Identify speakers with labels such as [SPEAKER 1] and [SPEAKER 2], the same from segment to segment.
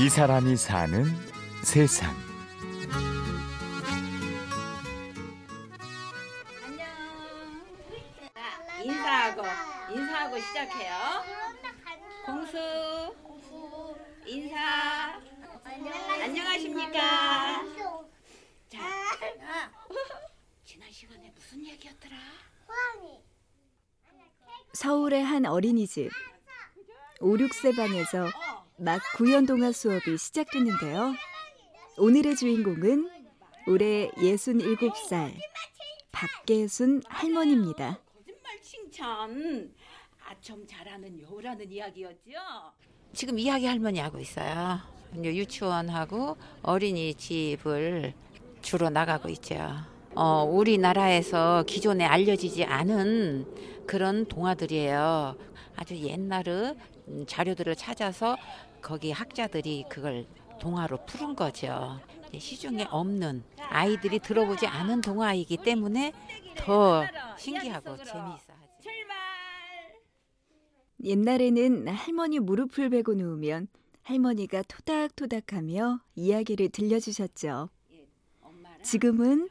[SPEAKER 1] 이 사람이 사는 세상.
[SPEAKER 2] 안녕. 자, 인사하고 인사하고 시작해요. 공수 인사. 안녕하십니까? 자, 지난 시간에 무슨 얘기였더라?
[SPEAKER 3] 서울의 한 어린이집 5, 6세 반에서 막 구연동화 수업이 시작됐는데요. 오늘의 주인공은 올해 67살 박계순 할머니입니다.
[SPEAKER 2] 거짓말 칭찬. 아좀 잘하는 여우라는 이야기였죠? 지금 이야기 할머니 하고 있어요. 유치원하고 어린이집을 주로 나가고 있죠. 어, 우리나라에서 기존에 알려지지 않은 그런 동화들이에요. 아주 옛날의 음, 자료들을 찾아서 거기 학자들이 그걸 동화로 푸른 거죠. 시중에 없는 아이들이 들어보지 않은 동화이기 때문에 더 신기하고 재미있어 하지.
[SPEAKER 3] 옛날에는 할머니 무릎을 베고 누우면 할머니가 토닥토닥하며 이야기를 들려주셨죠. 지금은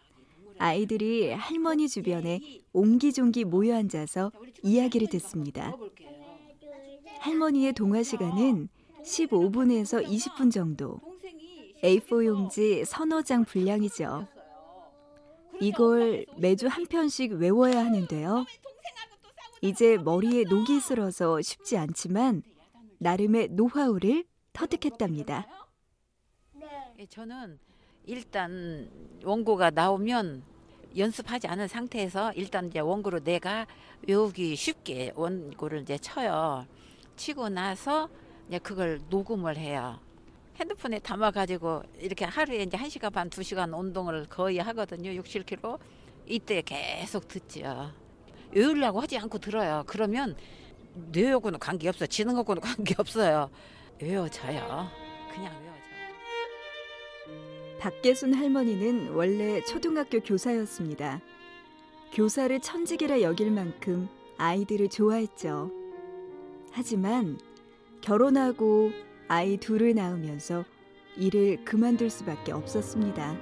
[SPEAKER 3] 아이들이 할머니 주변에 옹기종기 모여 앉아서 이야기를 듣습니다. 할머니의 동화 시간은 15분에서 20분 정도. A4 용지 서너 장 분량이죠. 이걸 매주 한 편씩 외워야 하는데요. 이제 머리에 녹이 슬어서 쉽지 않지만 나름의 노하우를 터득했답니다.
[SPEAKER 2] 예, 저는 일단 원고가 나오면 연습하지 않은 상태에서 일단 이제 원고로 내가 외우기 쉽게 원고를 이제 쳐요. 치고 나서 이제 그걸 녹음을 해요. 핸드폰에 담아 가지고 이렇게 하루에 이제 1시간 반, 2시간 운동을 거의 하거든요. 6, 7km. 이때 계속 듣죠. 외우려고 하지 않고 들어요. 그러면 뇌하고는 관계없어. 지능하고는 관계없어요. 외워져요. 그냥 외워져요.
[SPEAKER 3] 박계순 할머니는 원래 초등학교 교사였습니다. 교사를 천직이라 여길 만큼 아이들을 좋아했죠. 하지만 결혼하고 아이 둘을 낳으면서 일을 그만둘 수밖에 없었습니다.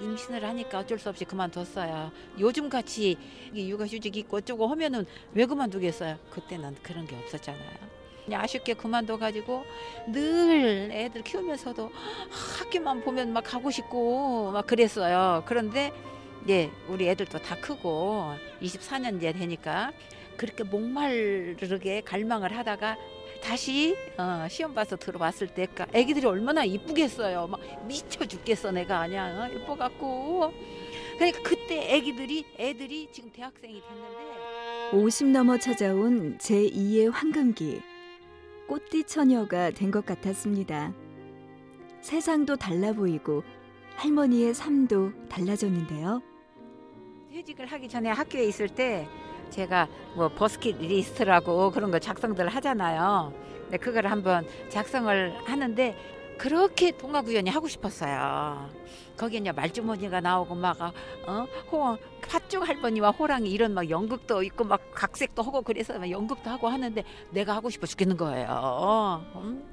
[SPEAKER 2] 임신을 하니까 어쩔 수 없이 그만뒀어요. 요즘 같이 육아휴직 있고 어쩌고 하면은 왜 그만두겠어요? 그때는 그런 게 없었잖아요. 그냥 아쉽게 그만둬가지고 늘 애들 키우면서도 학교만 보면 막 가고 싶고 막 그랬어요. 그런데 예, 우리 애들도 다 크고 24년 이제 되니까 그렇게 목마르게 갈망을 하다가 다시 어, 시험 봐서 들어봤을 때 애기들이 얼마나 이쁘겠어요. 막 미쳐 죽겠어 내가 아니야 어, 예뻐 갖고. 그러니까 그때 애기들이 애들이 지금 대학생이 됐는데
[SPEAKER 3] 50 넘어 찾아온 제2의 황금기. 꽃띠 처녀가 된 것 같았습니다. 세상도 달라 보이고 할머니의 삶도 달라졌는데요.
[SPEAKER 2] 퇴직을 하기 전에 학교에 있을 때 제가 뭐 버스킷 리스트라고 그런 거 작성들 하잖아요. 근데 그걸 한번 작성을 하는데 그렇게 동화 구연이 하고 싶었어요. 거기에 이제 말주머니가 나오고 막 어, 호 팥죽 할머니와 호랑이 이런 막 연극도 있고 막 각색도 하고 그래서 막 연극도 하고 하는데 내가 하고 싶어 죽겠는 거예요. 음?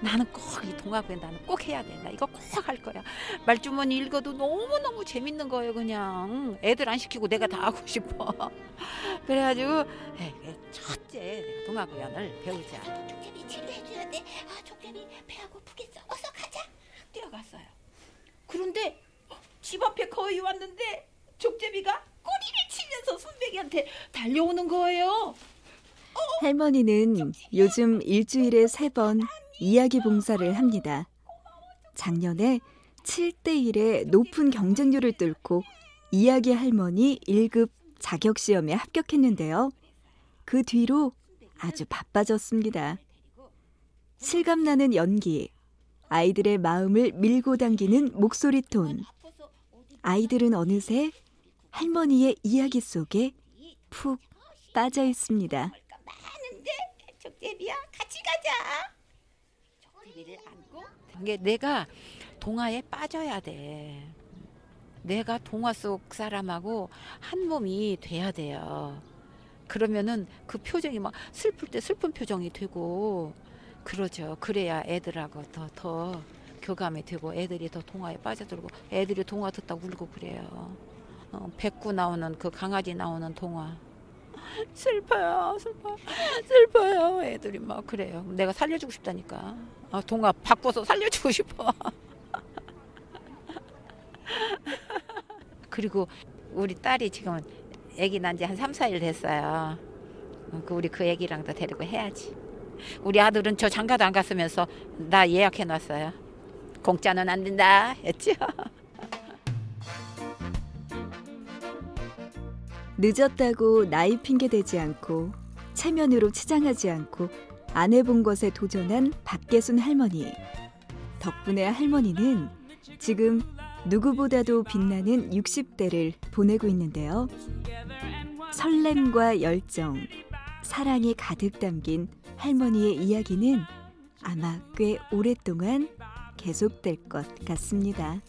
[SPEAKER 2] 나는 꼭 이 동화 구연 나는 꼭 해야 된다. 이거 꼭 할 거야. 말주머니 읽어도 너무 너무 재밌는 거예요. 그냥 애들 안 시키고 내가 다 하고 싶어. 그래가지고 에이, 첫째 내가 동화 구연을 배우자. 그런데 집 앞에 거의 왔는데 족제비가 꼬리를 치면서 순백이한테 달려오는 거예요.
[SPEAKER 3] 할머니는 요즘 일주일에 세 번 이야기 봉사를 합니다. 작년에 7대1의 높은 경쟁률을 뚫고 이야기 할머니 1급 자격 시험에 합격했는데요. 그 뒤로 아주 바빠졌습니다. 실감나는 연기, 아이들의 마음을 밀고 당기는 목소리 톤. 아이들은 어느새 할머니의 이야기 속에 푹 빠져 있습니다.
[SPEAKER 2] 많은데 족제비야 같이 가자. 족제비를 안고 이게 내가 동화에 빠져야 돼. 내가 동화 속 사람하고 한 몸이 돼야 돼요. 그러면은 그 표정이 막 슬플 때 슬픈 표정이 되고 그러죠. 그래야 애들하고 더, 더 교감이 되고 애들이 더 동화에 빠져들고 애들이 동화 듣다 울고 그래요. 어, 백구 나오는 그 강아지 나오는 동화. 슬퍼요, 슬퍼, 슬퍼요. 애들이 막 그래요. 내가 살려주고 싶다니까. 어, 동화 바꿔서 살려주고 싶어. 그리고 우리 딸이 지금 아기 난 지 한 3, 4일 됐어요. 어, 그 우리 그 애기랑도 데리고 해야지. 우리 아들은 저 장가도 안 갔으면서 나 예약해 놨어요. 공짜는 안 된다 했죠.
[SPEAKER 3] 늦었다고 나이 핑계 대지 않고 체면으로 치장하지 않고 안 해본 것에 도전한 박계순 할머니. 덕분에 할머니는 지금 누구보다도 빛나는 60대를 보내고 있는데요. 설렘과 열정, 사랑이 가득 담긴 할머니의 이야기는 아마 꽤 오랫동안 계속될 것 같습니다.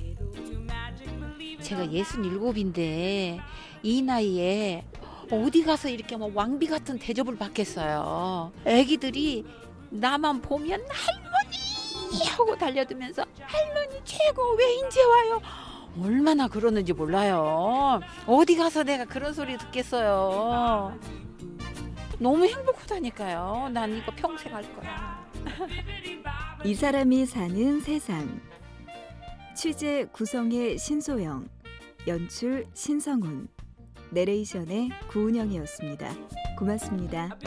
[SPEAKER 2] 제가 67인데 이 나이에 어디 가서 이렇게 뭐 왕비 같은 대접을 받겠어요. 애기들이 나만 보면 할머니 하고 달려들면서 할머니 최고 왜 인제 와요? 얼마나 그러는지 몰라요. 어디 가서 내가 그런 소리 듣겠어요. 너무 행복하다니까요. 난 이거 평생 할 거야.
[SPEAKER 3] 이 사람이 사는 세상. 취재 구성의 신소영, 연출 신성훈, 내레이션의 구은영이었습니다. 고맙습니다.